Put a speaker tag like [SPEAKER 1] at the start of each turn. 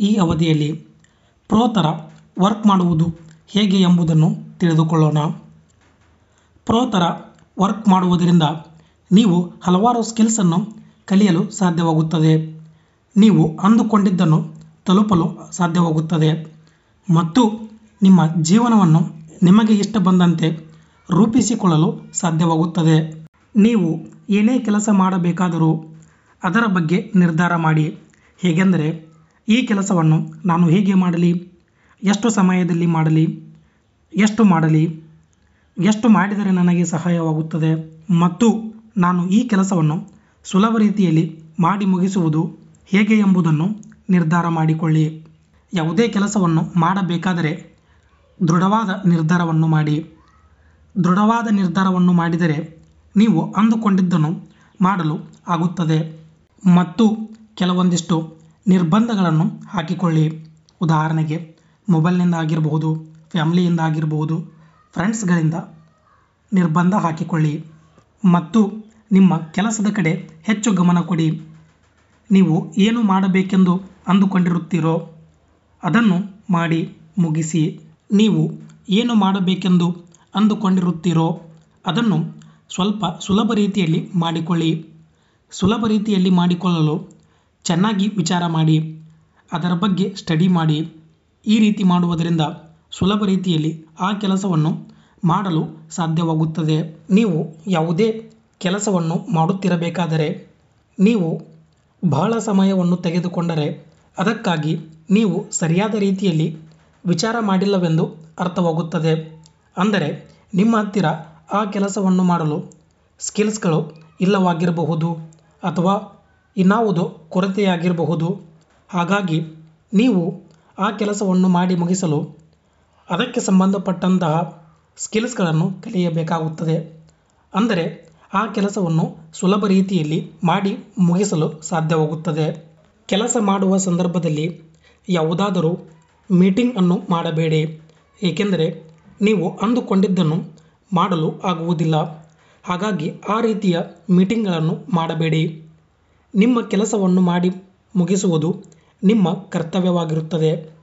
[SPEAKER 1] ಈ ಅವಧಿಯಲ್ಲಿ ಪ್ರೋ ಥರ ವರ್ಕ್ ಮಾಡುವುದು ಹೇಗೆ ಎಂಬುದನ್ನು ತಿಳಿದುಕೊಳ್ಳೋಣ. ಪ್ರೋ ಥರ ವರ್ಕ್ ಮಾಡುವುದರಿಂದ ನೀವು ಹಲವಾರು ಸ್ಕಿಲ್ಸನ್ನು ಕಲಿಯಲು ಸಾಧ್ಯವಾಗುತ್ತದೆ. ನೀವು ಅಂದುಕೊಂಡಿದ್ದನ್ನು ತಲುಪಲು ಸಾಧ್ಯವಾಗುತ್ತದೆ. ಮತ್ತು ನಿಮ್ಮ ಜೀವನವನ್ನು ನಿಮಗೆ ಇಷ್ಟ ಬಂದಂತೆ ರೂಪಿಸಿಕೊಳ್ಳಲು ಸಾಧ್ಯವಾಗುತ್ತದೆ. ನೀವು ಏನೇ ಕೆಲಸ ಮಾಡಬೇಕಾದರೂ ಅದರ ಬಗ್ಗೆ ನಿರ್ಧಾರ ಮಾಡಿ. ಹೇಗೆಂದರೆ ಈ ಕೆಲಸವನ್ನು ನಾನು ಹೇಗೆ ಮಾಡಲಿ? ಎಷ್ಟು ಸಮಯದಲ್ಲಿ ಮಾಡಲಿ? ಎಷ್ಟು ಮಾಡಲಿ? ಎಷ್ಟು ಮಾಡಿದರೆ ನನಗೆ ಸಹಾಯವಾಗುತ್ತದೆ? ಮತ್ತು ನಾನು ಈ ಕೆಲಸವನ್ನು ಸುಲಭ ರೀತಿಯಲ್ಲಿ ಮಾಡಿ ಮುಗಿಸುವುದು ಹೇಗೆ ಎಂಬುದನ್ನು ನಿರ್ಧಾರ ಮಾಡಿಕೊಳ್ಳಿ. ಯಾವುದೇ ಕೆಲಸವನ್ನು ಮಾಡಬೇಕಾದರೆ ದೃಢವಾದ ನಿರ್ಧಾರವನ್ನು ಮಾಡಿ. ದೃಢವಾದ ನಿರ್ಧಾರವನ್ನು ಮಾಡಿದರೆ ನೀವು ಅಂದುಕೊಂಡಿದ್ದನ್ನು ಮಾಡಲು ಆಗುತ್ತದೆ. ಮತ್ತು ಕೆಲವೊಂದಿಷ್ಟು ನಿರ್ಬಂಧಗಳನ್ನು ಹಾಕಿಕೊಳ್ಳಿ. ಉದಾಹರಣೆಗೆ, ಮೊಬೈಲ್ನಿಂದ ಆಗಿರಬಹುದು, ಫ್ಯಾಮಿಲಿಯಿಂದ ಆಗಿರಬಹುದು, ಫ್ರೆಂಡ್ಸ್ಗಳಿಂದ ನಿರ್ಬಂಧ ಹಾಕಿಕೊಳ್ಳಿ. ಮತ್ತು ನಿಮ್ಮ ಕೆಲಸದ ಕಡೆ ಹೆಚ್ಚು ಗಮನ ಕೊಡಿ. ನೀವು ಏನು ಮಾಡಬೇಕೆಂದು ಅಂದುಕೊಂಡಿರುತ್ತೀರೋ, ಅದನ್ನು ಮಾಡಿ ಮುಗಿಸಿ. ನೀವು ಏನು ಮಾಡಬೇಕೆಂದು ಅಂದುಕೊಂಡಿರುತ್ತೀರೋ, ಅದನ್ನು ಸ್ವಲ್ಪ ಸುಲಭ ರೀತಿಯಲ್ಲಿ ಮಾಡಿಕೊಳ್ಳಿ. ಸುಲಭ ರೀತಿಯಲ್ಲಿ ಮಾಡಿಕೊಳ್ಳಲು ಚೆನ್ನಾಗಿ ವಿಚಾರ ಮಾಡಿ, ಅದರ ಬಗ್ಗೆ ಸ್ಟಡಿ ಮಾಡಿ, ಈ ರೀತಿ ಮಾಡುವುದರಿಂದ ಸುಲಭ ರೀತಿಯಲ್ಲಿ ಆ ಕೆಲಸವನ್ನು ಮಾಡಲು ಸಾಧ್ಯವಾಗುತ್ತದೆ. ನೀವು ಯಾವುದೇ ಕೆಲಸವನ್ನು ಮಾಡುತ್ತಿರಬೇಕಾದರೆ, ನೀವು ಬಹಳ ಸಮಯವನ್ನು ತೆಗೆದುಕೊಂಡರೆ ಅದಕ್ಕಾಗಿ ನೀವು ಸರಿಯಾದ ರೀತಿಯಲ್ಲಿ ವಿಚಾರ ಮಾಡಿಲ್ಲವೆಂದು ಅರ್ಥವಾಗುತ್ತದೆ. ಅಂದರೆ, ನಿಮ್ಮ ಹತ್ತಿರ ಆ ಕೆಲಸವನ್ನು ಮಾಡಲು ಸ್ಕಿಲ್ಸ್ಗಳು ಇಲ್ಲವಾಗಿರಬಹುದು ಅಥವಾ ಇನ್ನಾವುದೋ ಕೊರತೆಯಾಗಿರಬಹುದು. ಹಾಗಾಗಿ ನೀವು ಆ ಕೆಲಸವನ್ನು ಮಾಡಿ ಮುಗಿಸಲು ಅದಕ್ಕೆ ಸಂಬಂಧಪಟ್ಟಂತಹ ಸ್ಕಿಲ್ಸ್ಗಳನ್ನು ಕಲಿಯಬೇಕಾಗುತ್ತದೆ. ಅಂದರೆ ಆ ಕೆಲಸವನ್ನು ಸುಲಭ ರೀತಿಯಲ್ಲಿ ಮಾಡಿ ಮುಗಿಸಲು ಸಾಧ್ಯವಾಗುತ್ತದೆ. ಕೆಲಸ ಮಾಡುವ ಸಂದರ್ಭದಲ್ಲಿ ಯಾವುದಾದರೂ ಮೀಟಿಂಗ್ ಅನ್ನು ಮಾಡಬೇಡಿ. ಏಕೆಂದರೆ ನೀವು ಅಂದುಕೊಂಡಿದ್ದನ್ನು ಮಾಡಲು ಆಗುವುದಿಲ್ಲ. ಹಾಗಾಗಿ ಆ ರೀತಿಯ ಮೀಟಿಂಗ್ಗಳನ್ನು ಮಾಡಬೇಡಿ. ನಿಮ್ಮ ಕೆಲಸವನ್ನು ಮಾಡಿ ಮುಗಿಸುವುದು ನಿಮ್ಮ ಕರ್ತವ್ಯವಾಗಿರುತ್ತದೆ.